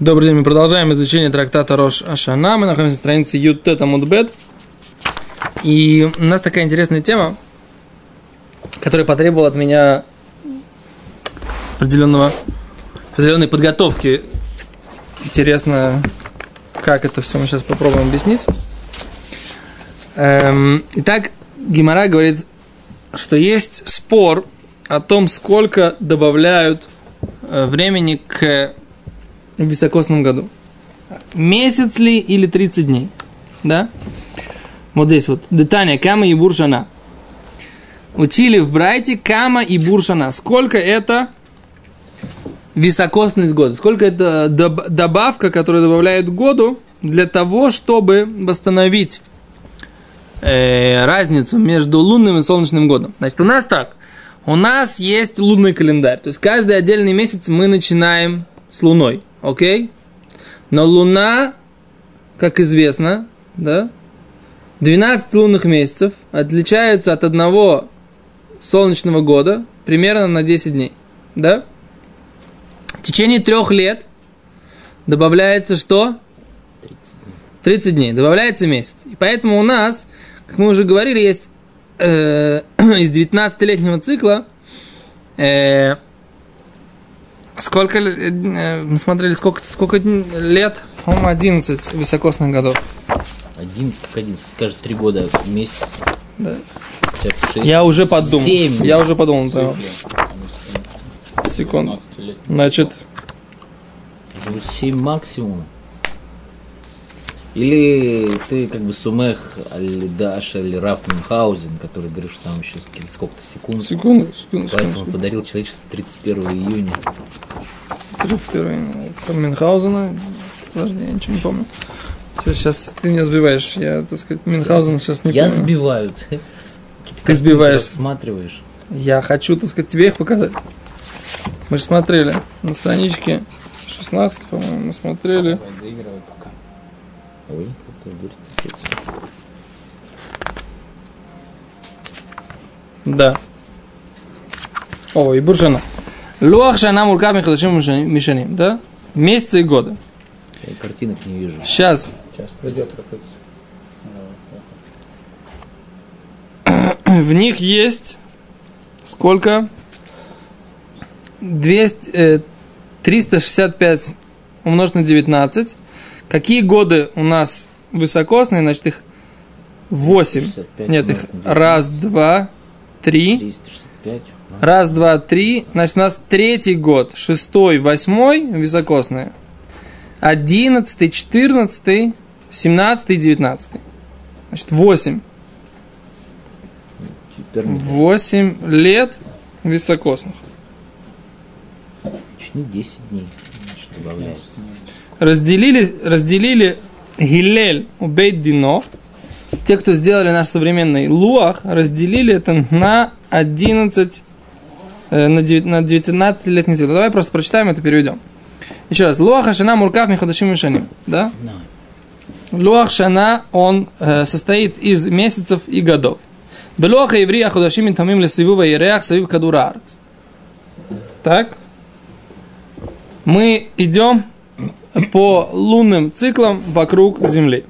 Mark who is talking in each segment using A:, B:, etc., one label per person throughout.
A: Добрый день, мы продолжаем изучение трактата Рош Ашана. Мы находимся на странице Ют Мудбет. И у нас такая интересная тема, которая потребовала от меня определенного, определенной подготовки. Интересно, как это все мы сейчас попробуем объяснить. Эм, итак, Гимара говорит, что есть спор о том, сколько добавляют э, времени к в високосном году. Месяц ли или 30 дней? Да? Вот здесь вот. Детание. Кама и буршана. Учили в Брайте Кама и буршана. Сколько это високосность года? Сколько это добавка, которая добавляет году для того, чтобы восстановить э, разницу между лунным и солнечным годом? Значит, у нас так. У нас есть лунный календарь. То есть каждый отдельный месяц мы начинаем с луной окей? Но Луна, как известно, да, 12 лунных месяцев отличаются от одного солнечного года примерно на 10 дней, да? В течение трех лет добавляется что? 30 дней. Добавляется месяц. И поэтому у нас, как мы уже говорили, есть э, из 19-летнего цикла э, Сколько, э, мы смотрели, сколько, сколько лет? По-моему, 11 високосных годов.
B: 11, как 11, скажет 3 года, месяц.
A: Да. 6, я уже подумал. 7 я уже подумал, да. Секунду. Значит.
B: 7 максимум. Или ты как бы сумех аль Даш или Раф Мюнхгаузен, который говорит, что там еще сколько-то секунд.
A: Секунду, секунду.
B: Поэтому
A: секунду.
B: подарил человечеству 31 июня.
A: 31 июня. Мюнхгаузена? Подожди, я ничего не помню. Сейчас ты меня сбиваешь. Я, так сказать, Мюнхгаузена сейчас не
B: я
A: помню.
B: Я сбиваю.
A: Ты сбиваешь.
B: Рассматриваешь.
A: Я хочу, так сказать, тебе их показать. Мы же смотрели на страничке 16, по-моему, мы смотрели. Ой, Да. О, и буржана. Луах шана мурками хадашим мишаним, да? Месяцы и годы.
B: Я картинок не вижу.
A: Сейчас.
C: Сейчас придет
A: В них есть сколько? 200, э, 365 умножить на 19 Какие годы у нас высокосные? Значит, их 8. Нет, их раз, два, три.
B: 365.
A: Раз, два, три. Значит, у нас третий год, шестой, восьмой високосные. Одиннадцатый, четырнадцатый, семнадцатый, девятнадцатый. Значит, восемь. Восемь лет високосных.
B: Начни 10 дней. Значит, добавляется
A: разделили, разделили Гилель у Бейт-Дино, те, кто сделали наш современный Луах, разделили это на 11, э, на 19-летний цикл. Давай просто прочитаем это, переведем. Еще раз. Луах Ашана Муркав Михадашим Мишаним. Да? Луах Шана, он э, состоит из месяцев и годов. Белуаха еврея Худашим Тамим Лесивува Ереах Савив Кадура Так? Мы идем по лунным циклам вокруг Земли.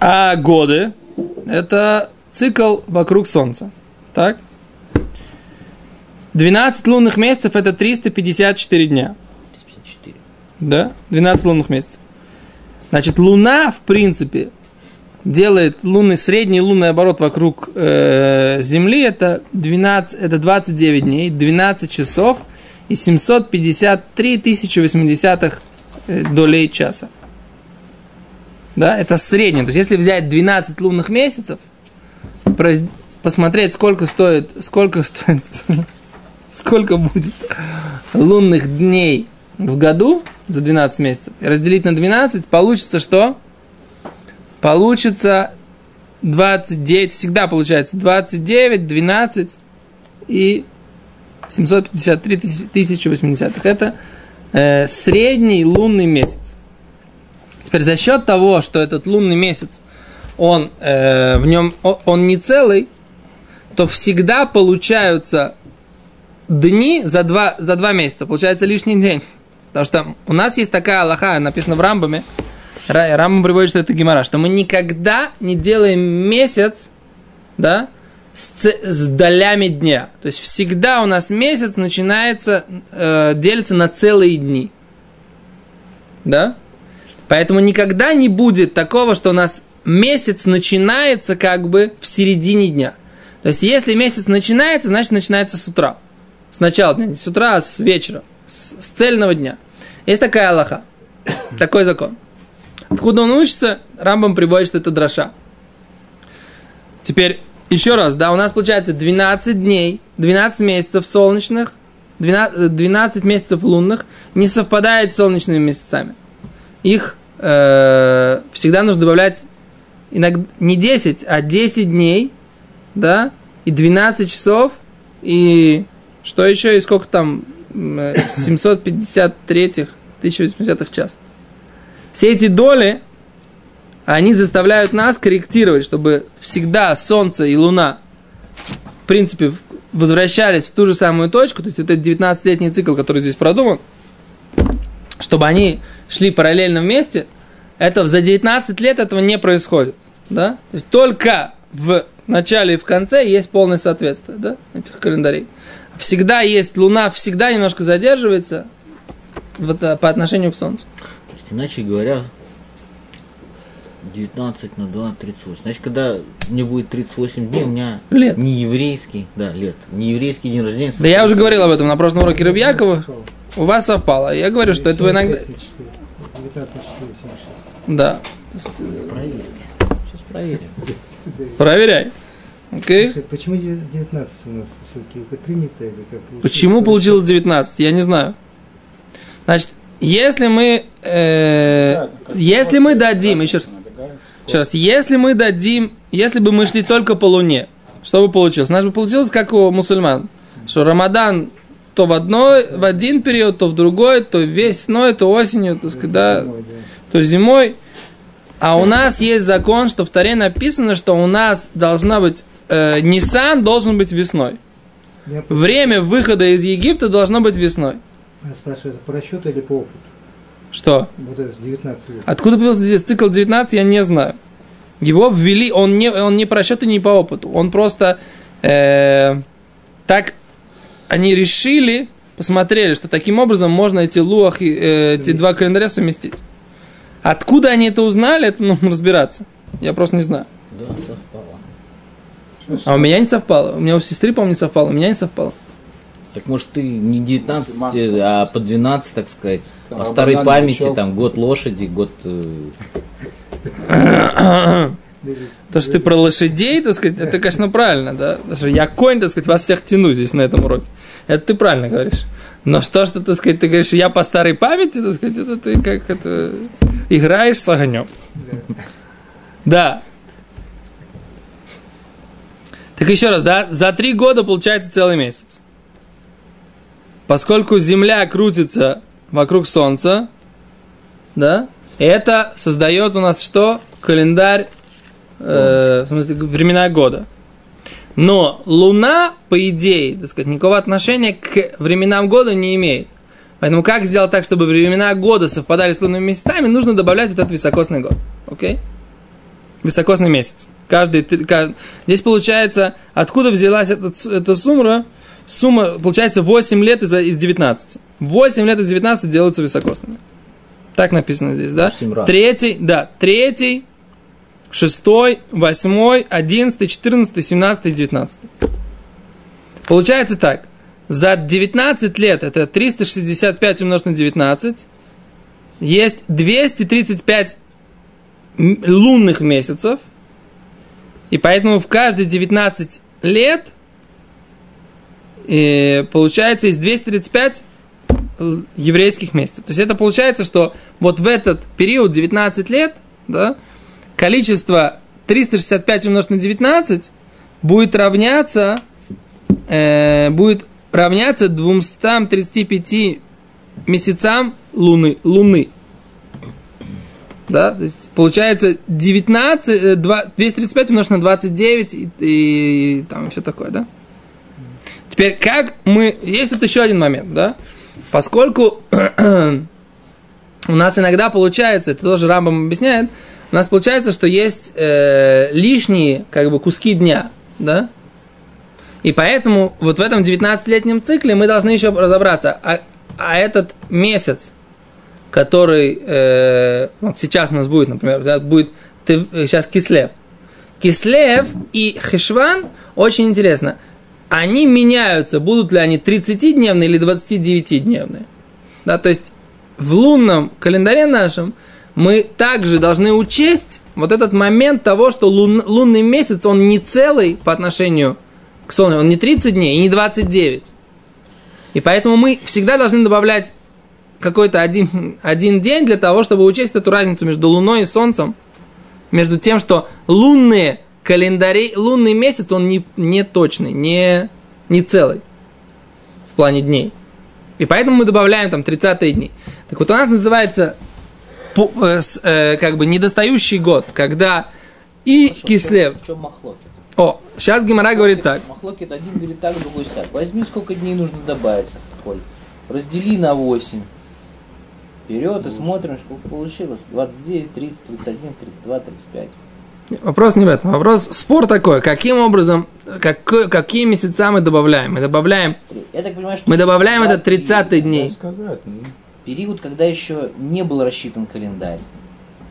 A: А годы – это цикл вокруг Солнца. Так? 12 лунных месяцев – это 354 дня.
B: 354.
A: Да? 12 лунных месяцев. Значит, Луна, в принципе, делает лунный, средний лунный оборот вокруг э, Земли, это, 12, это 29 дней, 12 часов – и 753 тысячи 80 э, долей часа. Да, это среднее. То есть, если взять 12 лунных месяцев, посмотреть, сколько стоит, сколько стоит, сколько будет лунных дней в году за 12 месяцев, и разделить на 12, получится что? Получится 29, всегда получается 29, 12 и 753 тысячи 80 Это э, средний лунный месяц. Теперь за счет того, что этот лунный месяц, он э, в нем, он не целый, то всегда получаются дни за два, за два месяца. Получается лишний день. Потому что у нас есть такая Аллаха, написано в Рамбаме, Ра- Рамбам приводит, что это гемора, что мы никогда не делаем месяц, да, с, с долями дня. То есть всегда у нас месяц начинается, э, делится на целые дни. Да? Поэтому никогда не будет такого, что у нас месяц начинается как бы в середине дня. То есть, если месяц начинается, значит, начинается с утра. С начала дня, не с утра, а с вечера, с, с цельного дня. Есть такая Аллаха, такой закон. Откуда он учится? Рамбам приводит, что это дроша. Теперь, еще раз, да, у нас получается 12 дней, 12 месяцев солнечных, 12, 12 месяцев лунных не совпадает с солнечными месяцами. Их э, всегда нужно добавлять иногда, не 10, а 10 дней, да, и 12 часов, и что еще, и сколько там, э, 753 1080 час. Все эти доли, они заставляют нас корректировать, чтобы всегда Солнце и Луна, в принципе, возвращались в ту же самую точку, то есть вот этот 19-летний цикл, который здесь продуман, чтобы они шли параллельно вместе, это за 19 лет этого не происходит. Да? То есть только в начале и в конце есть полное соответствие да, этих календарей. Всегда есть Луна, всегда немножко задерживается вот, а, по отношению к Солнцу.
B: Иначе говоря, 19 на 2, 38. Значит, когда мне будет 38 дней, у меня
A: Лет.
B: не еврейский, да, лет, не еврейский день рождения.
A: Да я уже говорил об этом на прошлом уроке Рыбьякова. У вас совпало. Я говорю, что это вы иногда...
C: 19 4 76.
A: Да.
B: Проверить. Сейчас проверим.
A: Проверяй. Окей?
C: Слушай, Почему 19 у нас все-таки это принято или как?
A: Почему получилось 19? Я не знаю. Значит, если мы, э, если мы дадим, еще раз, еще раз, если мы дадим, если бы мы шли только по Луне, что бы получилось? У нас бы получилось, как у мусульман, что Рамадан то в одной, в один период, то в другой, то весной, то осенью, то, сказать, да, то зимой. А у нас есть закон, что в Таре написано, что у нас должна быть, э, Нисан должен быть весной. Время выхода из Египта должно быть весной.
C: я спрашиваю, это по расчету или по опыту?
A: Что?
C: Вот это с 19 лет.
A: Откуда появился здесь цикл 19, я не знаю. Его ввели, он не, он не по расчету, не по опыту. Он просто э, так они решили, посмотрели, что таким образом можно эти луах, и, э, эти два календаря совместить. Откуда они это узнали, это нужно разбираться. Я просто не знаю.
B: Да, совпало.
A: А у меня не совпало. У меня у сестры, по-моему, не совпало. У меня не совпало.
B: Так может ты не 19,
D: Макс,
B: а по 12, так сказать, по старой памяти, там год лошади, год... э,
A: То, что ты про лошадей, так сказать, это, конечно, правильно, да. Потому что я конь, так сказать, вас всех тяну здесь на этом уроке. Это ты правильно говоришь. Но что, что, так сказать, ты говоришь, что я по старой памяти, так сказать, это ты как это играешь с огнем. Да. Так еще раз, да, за три года получается целый месяц. Поскольку Земля крутится вокруг Солнца, да, это создает у нас что? Календарь, э, в смысле, времена года. Но Луна, по идее, так сказать, никакого отношения к временам года не имеет. Поэтому как сделать так, чтобы времена года совпадали с лунными месяцами, нужно добавлять вот этот високосный год. Окей? Високосный месяц. Каждый, три- ка- Здесь получается, откуда взялась этот, эта сумма? Сумма, получается, 8 лет из, из 19. 8 лет из 19 делаются високосными. Так написано здесь, да? Третий, да, третий, шестой, восьмой, одиннадцатый, четырнадцатый, семнадцатый, девятнадцатый. Получается так. За 19 лет, это 365 умножить на 19, есть 235 м- лунных месяцев, и поэтому в каждые 19 лет э, получается из 235 л- еврейских месяцев. То есть это получается, что вот в этот период 19 лет, да, количество 365 умножить на 19 будет равняться, э, будет равняться 235 месяцам Луны. Луны. Да, то есть получается 19, э, два- 235 умножить на 29 и, и там все такое, да? Теперь, как мы... Есть тут еще один момент, да? Поскольку у нас иногда получается, это тоже Рамбам объясняет, у нас получается, что есть э, лишние как бы куски дня, да? И поэтому вот в этом 19-летнем цикле мы должны еще разобраться, а, а этот месяц, который э, вот сейчас у нас будет, например, будет ты, сейчас Кислев. Кислев и Хешван очень интересно. Они меняются, будут ли они 30-дневные или 29-дневные. Да, то есть в лунном календаре нашем мы также должны учесть вот этот момент того, что лун, лунный месяц, он не целый по отношению к Солнцу, он не 30 дней и не 29. И поэтому мы всегда должны добавлять какой-то один, один день для того, чтобы учесть эту разницу между Луной и Солнцем, между тем, что лунные календари, лунный месяц, он не, не точный, не, не целый в плане дней. И поэтому мы добавляем там 30 дни. Так вот у нас называется э, э, как бы недостающий год, когда и
B: Хорошо,
A: Кислев...
B: В чем махлокит?
A: О, сейчас Гимара говорит так.
B: Махлокит один говорит так, другой сяк. Возьми, сколько дней нужно добавить, Коль. Раздели на 8. Вперед и смотрим, сколько получилось. 29, 30, 31, 32, 35.
A: Вопрос не в этом. Вопрос, спор такой, каким образом, как, какие месяца мы добавляем? Мы добавляем,
B: Я так понимаю, что...
A: мы добавляем это 30
B: период,
A: дней.
C: Сказать, ну,
B: Период, когда еще не был рассчитан календарь.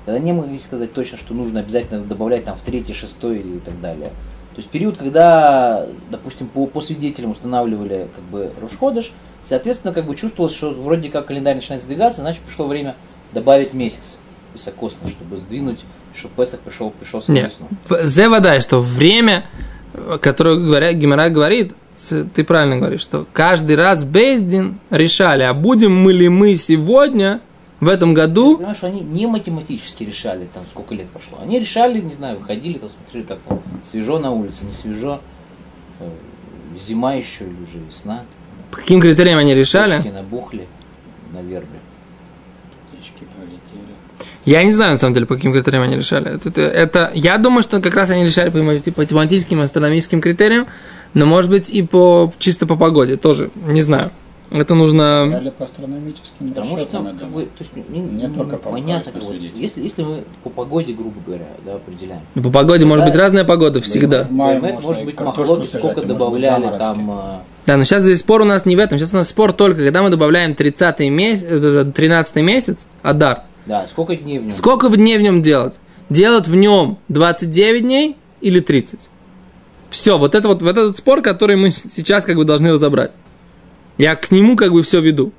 B: Когда не могли сказать точно, что нужно обязательно добавлять там в третий, шестой и так далее. То есть период, когда, допустим, по, по свидетелям устанавливали как бы Рушходыш, соответственно, как бы чувствовалось, что вроде как календарь начинает сдвигаться, значит пришло время добавить месяц високосно, чтобы сдвинуть, чтобы Песах пришел, пришел с
A: Нет. Зе вода, что время, которое говоря, Гимара говорит, ты правильно говоришь, что каждый раз Бездин решали, а будем мы ли мы сегодня, в этом году,
B: Понимаешь, что они не математически решали, там, сколько лет прошло. Они решали, не знаю, выходили, там, смотрели, как там, свежо на улице, не свежо, э, зима еще или уже весна.
A: по каким критериям они решали,
B: Почки набухли
A: я не знаю, на самом деле, по каким критериям они решали. Это, это- это- я думаю, что как раз они решали по по математическим, астрономическим критериям, но, может быть, и по чисто по погоде тоже, не знаю. Это нужно...
D: Брали по астрономическим
B: Потому что,
D: расчетам,
B: как бы, то есть, мне
D: Не
B: не-
D: только по
B: понятно, как вот, если, если мы по погоде, грубо говоря, да, определяем.
A: По погоде может
B: Да.
A: быть разная погода всегда.
D: В мае
B: может
D: и
B: быть махлоки, сколько
D: может быть,
B: добавляли
D: заморозки.
B: там, а,
A: Да, но сейчас здесь спор у нас не в этом. Сейчас у нас спор только, когда мы добавляем 30 месяц, 13 месяц, Адар.
B: Да, сколько дней в нем.
A: Сколько дней в нем делать? Делать в нем 29 дней или 30? Все, вот это вот, вот этот спор, который мы сейчас как бы должны разобрать. Я к нему как бы все веду.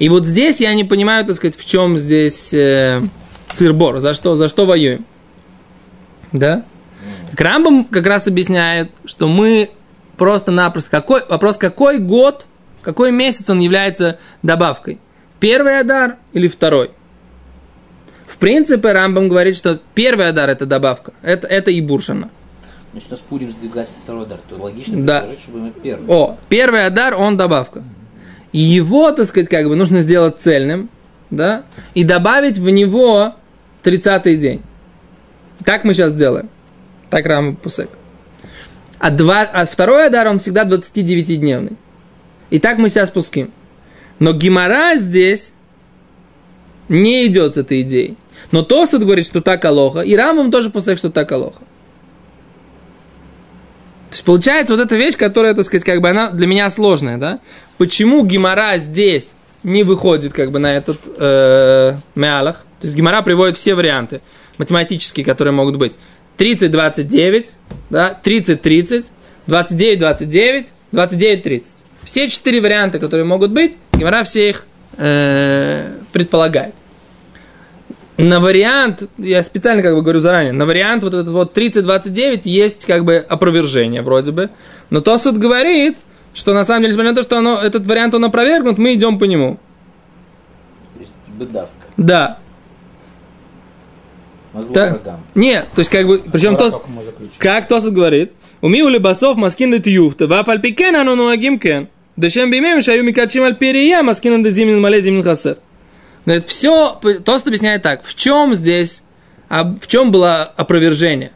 A: И вот здесь я не понимаю, так сказать, в чем здесь э, цирбор, за что, за что воюем. Да? Так Рамбам как раз объясняет, что мы просто-напросто... Какой, вопрос, какой год, какой месяц он является добавкой? Первый Адар или второй? В принципе, Рамбам говорит, что первый Адар это добавка. Это, это и Буршина.
B: Если у нас Пурим сдвигается второй удар, то логично
A: Да.
B: предположить, чтобы мы первый.
A: О, первый Адар, он добавка. И его, так сказать, как бы нужно сделать цельным, да, и добавить в него 30-й день. Так мы сейчас делаем. Так Рамбам Пусек. А, два, а второй Адар, он всегда 29-дневный. И так мы сейчас пуским. Но Гимара здесь не идет с этой идеей. Но Тосат говорит, что так Алоха, и Рамбам тоже пусек, что так Алоха. То есть получается вот эта вещь, которая, так сказать, как бы она для меня сложная, да? Почему Гимара здесь не выходит как бы на этот э, мялах? То есть Гимара приводит все варианты математические, которые могут быть. 30-29, да, 30-30, 29-29, 29-30. Все четыре варианта, которые могут быть, Гимара все их э, предполагает. На вариант, я специально как бы говорю заранее, на вариант вот этот вот 30-29 есть как бы опровержение вроде бы. Но Тосут говорит, что на самом деле, несмотря на то, что оно, этот вариант он опровергнут, мы идем по нему.
B: Есть бедавка.
A: Да. Да. Нет, то есть как бы, причем
D: Пора
A: Тос, как Тосут говорит, умию ли басов маскин дет юфта, вафальпикен ану нуагим кен, дешем бимем шаю микачим аль перия маскин де зимин мале зимин хасер. Говорит, все, Тост объясняет так, в чем здесь, а в чем было опровержение?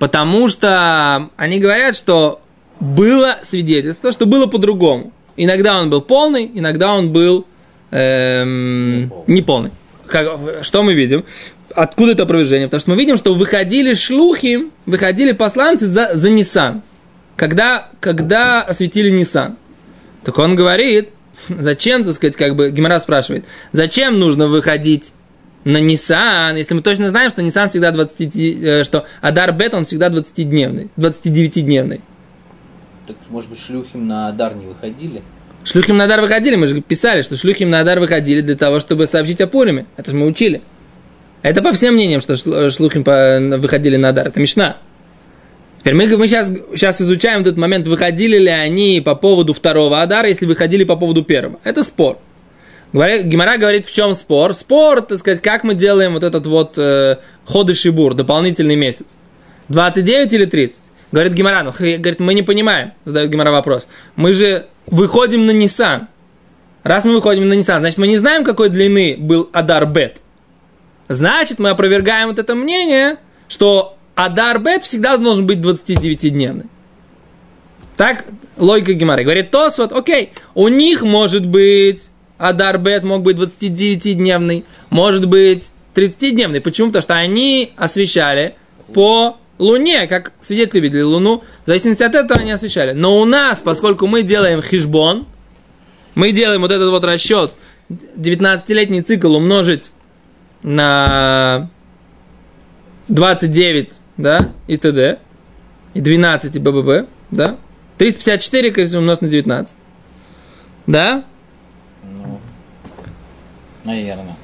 A: Потому что они говорят, что было свидетельство, что было по-другому. иногда он был полный, иногда он был эм,
B: Неполный.
A: Как, что мы видим? Откуда это опровержение? Потому что мы видим, что выходили шлухи, выходили посланцы за, за Нисан. Когда, когда осветили Нисан. Так он говорит, зачем, так сказать, как бы, Гимара спрашивает, зачем нужно выходить на Нисан, если мы точно знаем, что Нисан всегда 20, э, что Адар Бет, он всегда 20-дневный, 29-дневный.
B: Так, может быть, шлюхим на Адар не выходили?
A: Шлюхим на Адар выходили, мы же писали, что шлюхим на Адар выходили для того, чтобы сообщить о Пуриме. Это же мы учили. Это по всем мнениям, что шлухим по- выходили на Адар. Это Мишна. Теперь мы, мы сейчас, сейчас изучаем этот момент, выходили ли они по поводу второго Адара, если выходили по поводу первого. Это спор. Гемара говорит, в чем спор? Спор, так сказать, как мы делаем вот этот вот э, ходы шибур, дополнительный месяц. 29 или 30? Говорит Гемара, ну, говорит, мы не понимаем, задает Гемара вопрос. Мы же выходим на Нисан. Раз мы выходим на Нисан, значит, мы не знаем, какой длины был Адар Бет. Значит, мы опровергаем вот это мнение, что Адар Бет всегда должен быть 29-дневный. Так логика Гемары. Говорит Тосфот, окей, у них может быть Адар Бет мог быть 29-дневный, может быть 30-дневный. Почему? Потому что они освещали по Луне, как свидетели видели Луну. В зависимости от этого они освещали. Но у нас, поскольку мы делаем хижбон, мы делаем вот этот вот расчет, 19-летний цикл умножить на 29, да, и т.д., и 12, и БББ, да, 354, конечно, умножить на 19. Да?
B: Ну, наверное.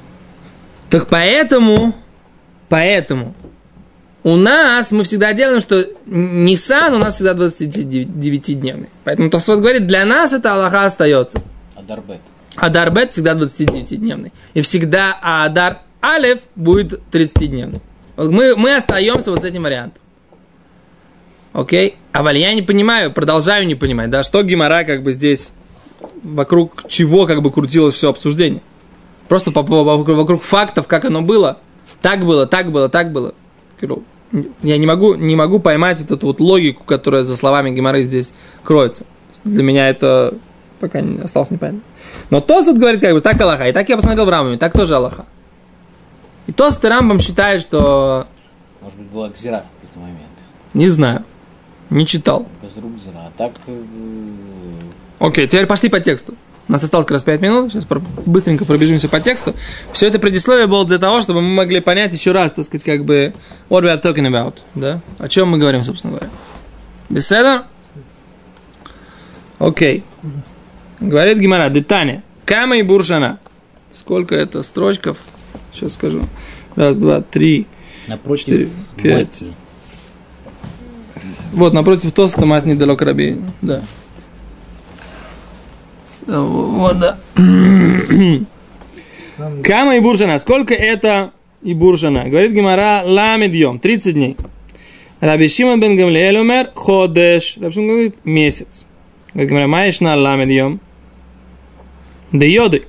A: Так поэтому, поэтому у нас мы всегда делаем, что Nissan у нас всегда 29-дневный. Поэтому Тосфот говорит, для нас это Аллаха остается.
B: Адар Бет.
A: Адар Бет всегда 29-дневный. И всегда Адар Алев будет 30-дневный. Мы, мы остаемся вот с этим вариантом. Окей? А Валь, я не понимаю, продолжаю не понимать, да, что Гимара как бы здесь, вокруг чего как бы крутилось все обсуждение. Просто по, по- вокруг, фактов, как оно было. Так было, так было, так было. Я не могу, не могу поймать вот эту вот логику, которая за словами Гимары здесь кроется. Для меня это пока не осталось непонятно. Но Тосут говорит, как бы, так Аллаха. И так я посмотрел в Рамбаме, так тоже Аллаха. И Тосут и Рамбам считают, что...
B: Может быть, была Гзира в какой-то момент.
A: Не знаю. Не читал.
B: Газрук Гзира. А так... э,
A: Окей, теперь пошли по тексту. У нас осталось как раз 5 минут. Сейчас быстренько пробежимся по тексту. Все это предисловие было для того, чтобы мы могли понять еще раз, так сказать, как бы what we are talking about. Да? О чем мы говорим, собственно говоря. Беседа? Окей. Говорит Гимара, детане. Кама и буршана. Сколько это строчков? Сейчас скажу. Раз, два, три.
B: Напротив
A: Четыре, пять.
B: Мати.
A: Вот, напротив Тоста мать недалеко Раби. Да. Да, Вот, да. Кама и буржана. Сколько это и буржана? Говорит Гимара, ламедьем, 30 дней. Раби Шимон бен Гамлиэль умер, ходеш. Раби Шимон говорит, месяц. Говорит Гимара, маешь на ламедьем. Да йоды.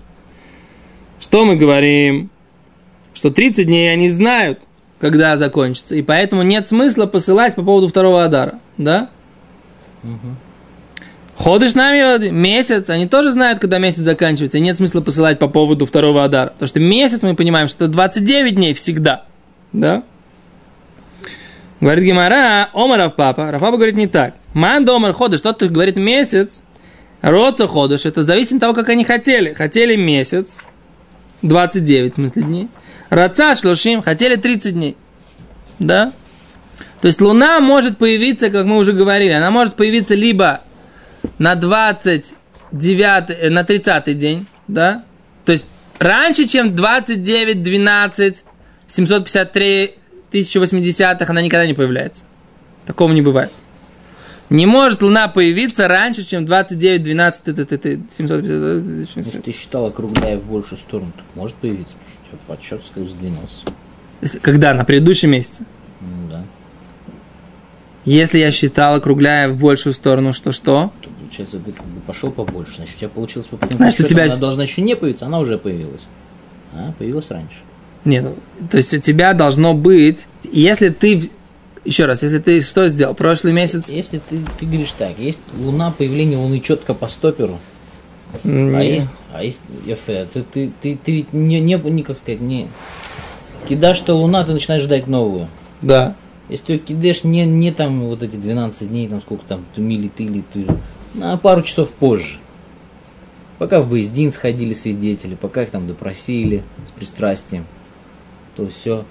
A: Что мы говорим? Что 30 дней они знают, когда закончится. И поэтому нет смысла посылать по поводу второго Адара. Да? Ходишь нами месяц, они тоже знают, когда месяц заканчивается, и нет смысла посылать по поводу второго Адара. Потому что месяц мы понимаем, что это 29 дней всегда. Да? Говорит Гимара, Омаров папа. Рафапа говорит не так. Ман домар ходишь, тот, кто говорит месяц, роца ходишь, это зависит от того, как они хотели. Хотели месяц, 29 в смысле дней. Раца шлошим, хотели 30 дней. Да? То есть Луна может появиться, как мы уже говорили, она может появиться либо на 29, э, на 30 день, да? То есть раньше, чем 29, 12, 753, 1080 она никогда не появляется. Такого не бывает. Не может Луна появиться раньше, чем 29, 12, т- т- т- т- 750.
B: Если ты считал, округляя в большую сторону, то может появиться, потому что у тебя подсчет скажем, сдвинулся.
A: Когда? На предыдущем месяце.
B: Ну да.
A: Если я считал, округляя в большую сторону, что что?
B: То, получается, ты как бы пошел побольше. Значит, у тебя получилось по потом
A: Значит, у тебя-
B: Она должна еще не появиться, она уже появилась. А, появилась раньше.
A: Нет, то есть у тебя должно быть, если ты, еще раз, если ты что сделал, прошлый месяц,
B: Если ты, ты говоришь так, есть Луна, появление Луны четко по стоперу, А
A: Не.
B: есть, а есть, Яфе, ты, ты, ты, ты ведь не, не, не, как сказать, не кидашь что луна, ты начинаешь ждать новую.
A: Да.
B: Если ты кидаешь не, не там вот эти 12 дней, там сколько там, тумили ты или ты, на пару часов позже. Пока в Боездин сходили свидетели, пока их там допросили с пристрастием, то все.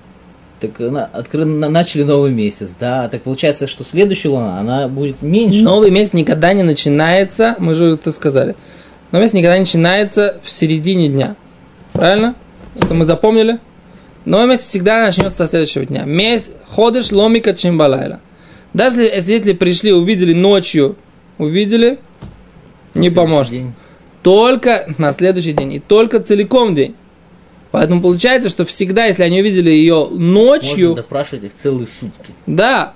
B: Так э, на- откры- на- начали новый месяц, да. Так получается, что следующая луна, она будет меньше.
A: Новый месяц никогда не начинается, мы же это сказали. Новый месяц никогда не начинается в середине дня. Правильно? Что мы запомнили? Новый месяц всегда начнется со следующего дня. Месяц, ходишь ломика чимбалайла. Даже если свидетели пришли, увидели ночью, увидели, не поможет.
B: день.
A: Только на следующий день и только целиком день. Поэтому получается, что всегда, если они увидели ее ночью,
B: Можно допрашивать их целые сутки.
A: да.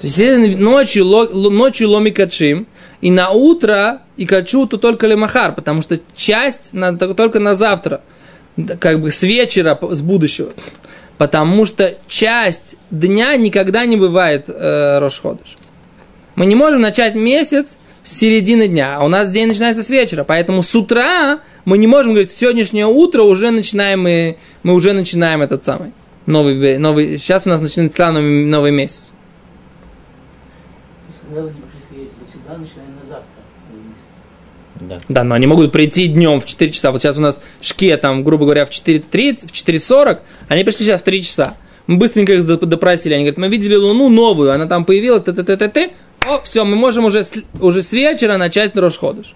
A: То есть, если ночью, ло- ночью ломи качим, и на утро и качу, то только лемахар, потому что часть надо только- на завтра, как бы с вечера, с будущего. Потому что часть дня никогда не бывает э, Рошходыш. Мы не можем начать месяц с середины дня, а у нас день начинается с вечера, поэтому с утра мы не можем говорить, сегодняшнее утро уже начинаем мы, мы уже начинаем этот самый новый, новый, сейчас у нас начинается новый, новый месяц.
E: То есть, когда вы не пришли свидетели, всегда начинаем на завтра новый месяц.
B: Да.
A: Да, но они могут прийти днем в 4 часа. Вот сейчас у нас шке, там, грубо говоря, в 4.30, в 4.40, они пришли сейчас в 3 часа. Мы быстренько их доп- допросили. Они говорят, мы видели Луну новую, она там появилась, т т т т т О, все, мы можем уже с, уже с вечера начать Рошходыш.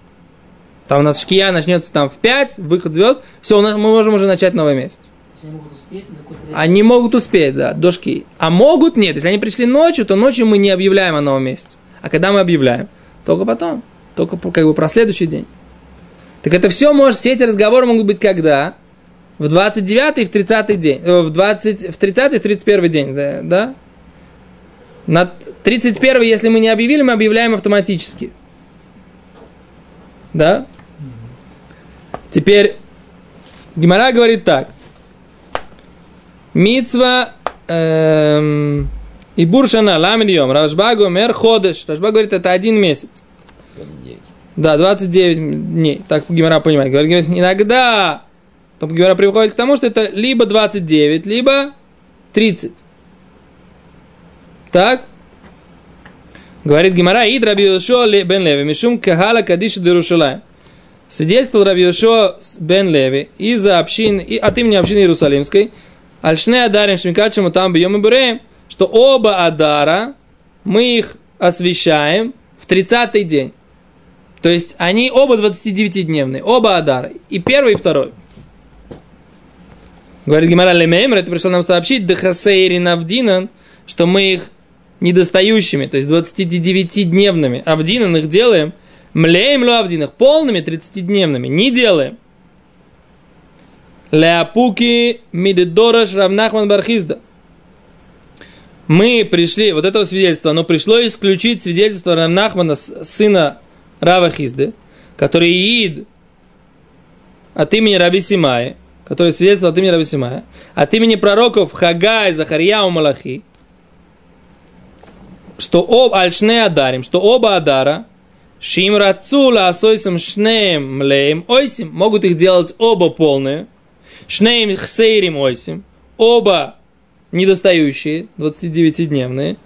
A: Там у нас шкия начнется там в 5, выход звезд. Все, у нас, мы можем уже начать новый месяц.
E: Они могут успеть.
A: Они могут да, до шки. А могут нет. Если они пришли ночью, то ночью мы не объявляем о новом месяце. А когда мы объявляем? Только потом. Только как бы про следующий день. Так это все может, все эти разговоры могут быть когда? В 29 и в 30 день. э, В, 20, в 30 и в 31 день, да? да? На 31, если мы не объявили, мы объявляем автоматически. Да? Теперь Гимара говорит так. Мицва эм, и буршана ламидьем. Рашбагу мер ходыш. Рашбаг говорит, это один месяц.
B: 29.
A: Да, 29 дней. Так Гимара понимает. Говорит, говорит, иногда то Гимара приходит к тому, что это либо 29, либо 30. Так? Говорит Гимара, ид Раби Йошуа ле- бен Леви, мишум кахала кадиш Дерушалаем. Свидетельствовал Раби Йошуа с бен Леви из-за общин, и, от имени общины Иерусалимской, Альшне Адарим Шмикачему там бьем и буреем, что оба Адара, мы их освещаем в 30-й день. То есть они оба 29-дневные, оба Адара. И первый, и второй. Говорит Гимара Лемеймер, это пришло нам сообщить, Дехасейри Навдинан, что мы их недостающими, то есть 29-дневными Авдинан их делаем, Млеем ло Авдинах, полными 30-дневными, не делаем. Леапуки Мидедораш Равнахман Бархизда. Мы пришли, вот это вот свидетельство, оно пришло исключить свидетельство Равнахмана, сына Рава Хизды, который иид от имени Раби Симаи, который свидетельствовал от имени Раби Симая, от имени пророков Хагай, Захарьяу, Малахи, что об Альшне Адарим, что оба Адара, Шим Рацула Асойсам Шнеем Млеем Ойсим, могут их делать оба полные, Шнеем Хсейрим Ойсим, оба недостающие, 29-дневные,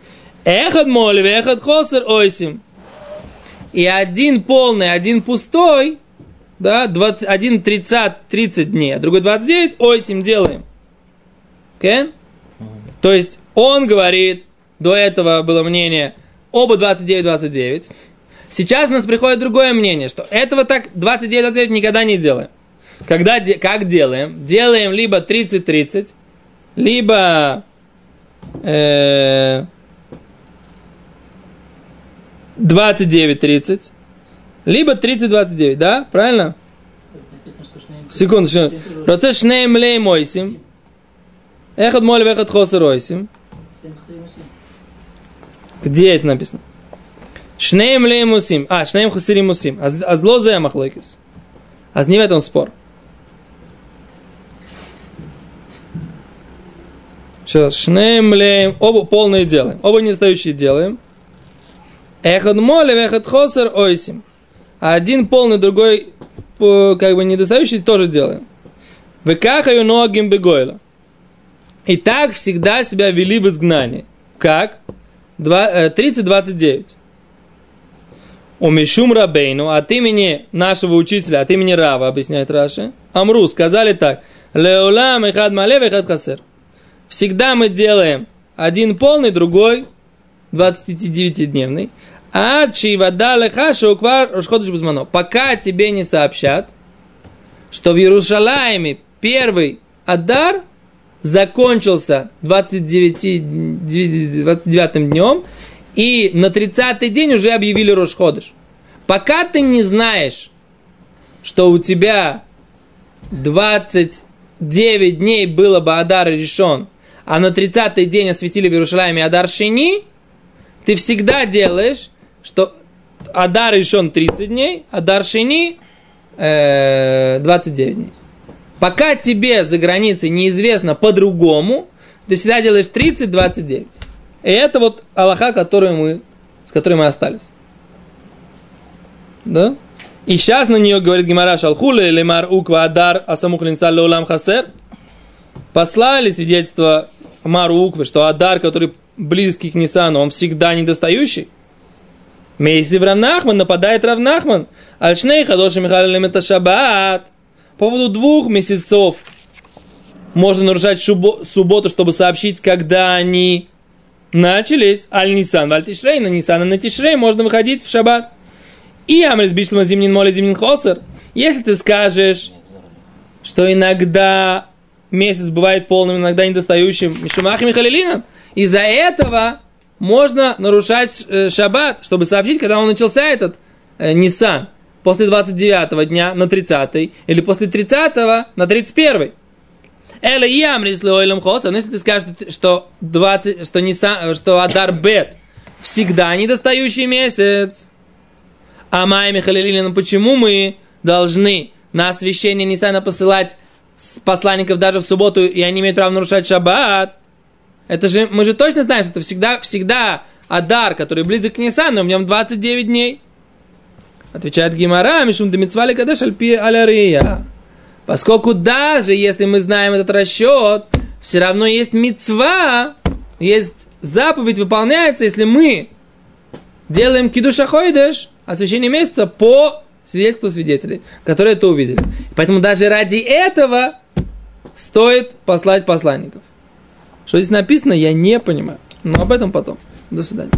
A: Эхад Молев, Эхад Хосер Ойсим, и один полный, один пустой, да, 20, один 30, 30 дней, а другой 29, ойсим делаем. Кен? То есть он говорит, до этого было мнение, оба 29-29. Сейчас у нас приходит другое мнение, что этого так 29-29 никогда не делаем. Когда, как делаем? Делаем либо 30-30, либо э, 29-30, либо 30-29, да? Правильно?
E: Что
A: Секунду, секунду. Роце шнеем лей мойсим. Эхот моль вехот хосер ойсим. Где это написано? Шнеем лей мусим. А, шнеем хасирим мусим. А А зло за махлойкис. А не в этом спор. Сейчас, шнеем леем. Оба полные делаем. Оба недостающие делаем. Эхот моль вехот хосер ойсим. а один полный, другой э, как бы недостающий, тоже делаем. Выкахаю ногим бегойла. И так всегда себя вели в изгнании. Как? Два- э, 30-29. У Мишум Рабейну от имени нашего учителя, от имени Рава, объясняет Раши, Амру, сказали так. Леулам и хад малев и хад. Всегда мы делаем один полный, другой 29-дневный. А вода леха шоуквар рошходыш безмано. Пока тебе не сообщат, что в Иерусалиме первый Адар закончился 29, 29 днем, и на 30 день уже объявили Рошходыш. Пока ты не знаешь, что у тебя 29 дней было бы Адар решен, а на 30-й день осветили в Иерусалиме Адар Шини, ты всегда делаешь, что Адар решен 30 дней, Адар Шини э, 29 дней. Пока тебе за границей неизвестно по-другому, ты всегда делаешь 30-29. И это вот Аллаха, которую мы, с которой мы остались. Да? И сейчас на нее говорит Гимара Шалхуле, Лемар Уква Адар, Асамух Леулам Хасер. Послали свидетельство Мару Уквы, что Адар, который близкий к Нисану, он всегда недостающий. Если в Равнахман нападает Равнахман, Альшней Хадоши Михаил это Шаббат. По поводу двух месяцев можно нарушать шубо- субботу, чтобы сообщить, когда они начались. Аль Нисан, Валь Тишрей, на Нисан и на Тишрей можно выходить в Шаббат. И Амрис Бишлма Зимнин Моли Зимнин Хосер. Если ты скажешь, что иногда месяц бывает полным, иногда недостающим, Мишумах Михалилина, из-за этого можно нарушать э, шаббат, чтобы сообщить, когда он начался этот э, Нисан. После 29 дня на 30 или после 30 на 31. Эла и Амрис Хоса. Но если ты скажешь, что, 20, что, Нисан, что Адар Бет всегда недостающий месяц, а Майя Михалилина, почему мы должны на освящение Нисана посылать посланников даже в субботу, и они имеют право нарушать шаббат? Это же, мы же точно знаем, что это всегда, всегда Адар, который близок к Нисану, в нем 29 дней. Отвечает Гимара, Мишум Демицвали Кадеш Альпи Алярия. Поскольку даже если мы знаем этот расчет, все равно есть мецва, есть заповедь выполняется, если мы делаем кидуша хойдеш, освящение месяца по свидетельству свидетелей, которые это увидели. Поэтому даже ради этого стоит послать посланников. Что здесь написано, я не понимаю. Но об этом потом. До свидания.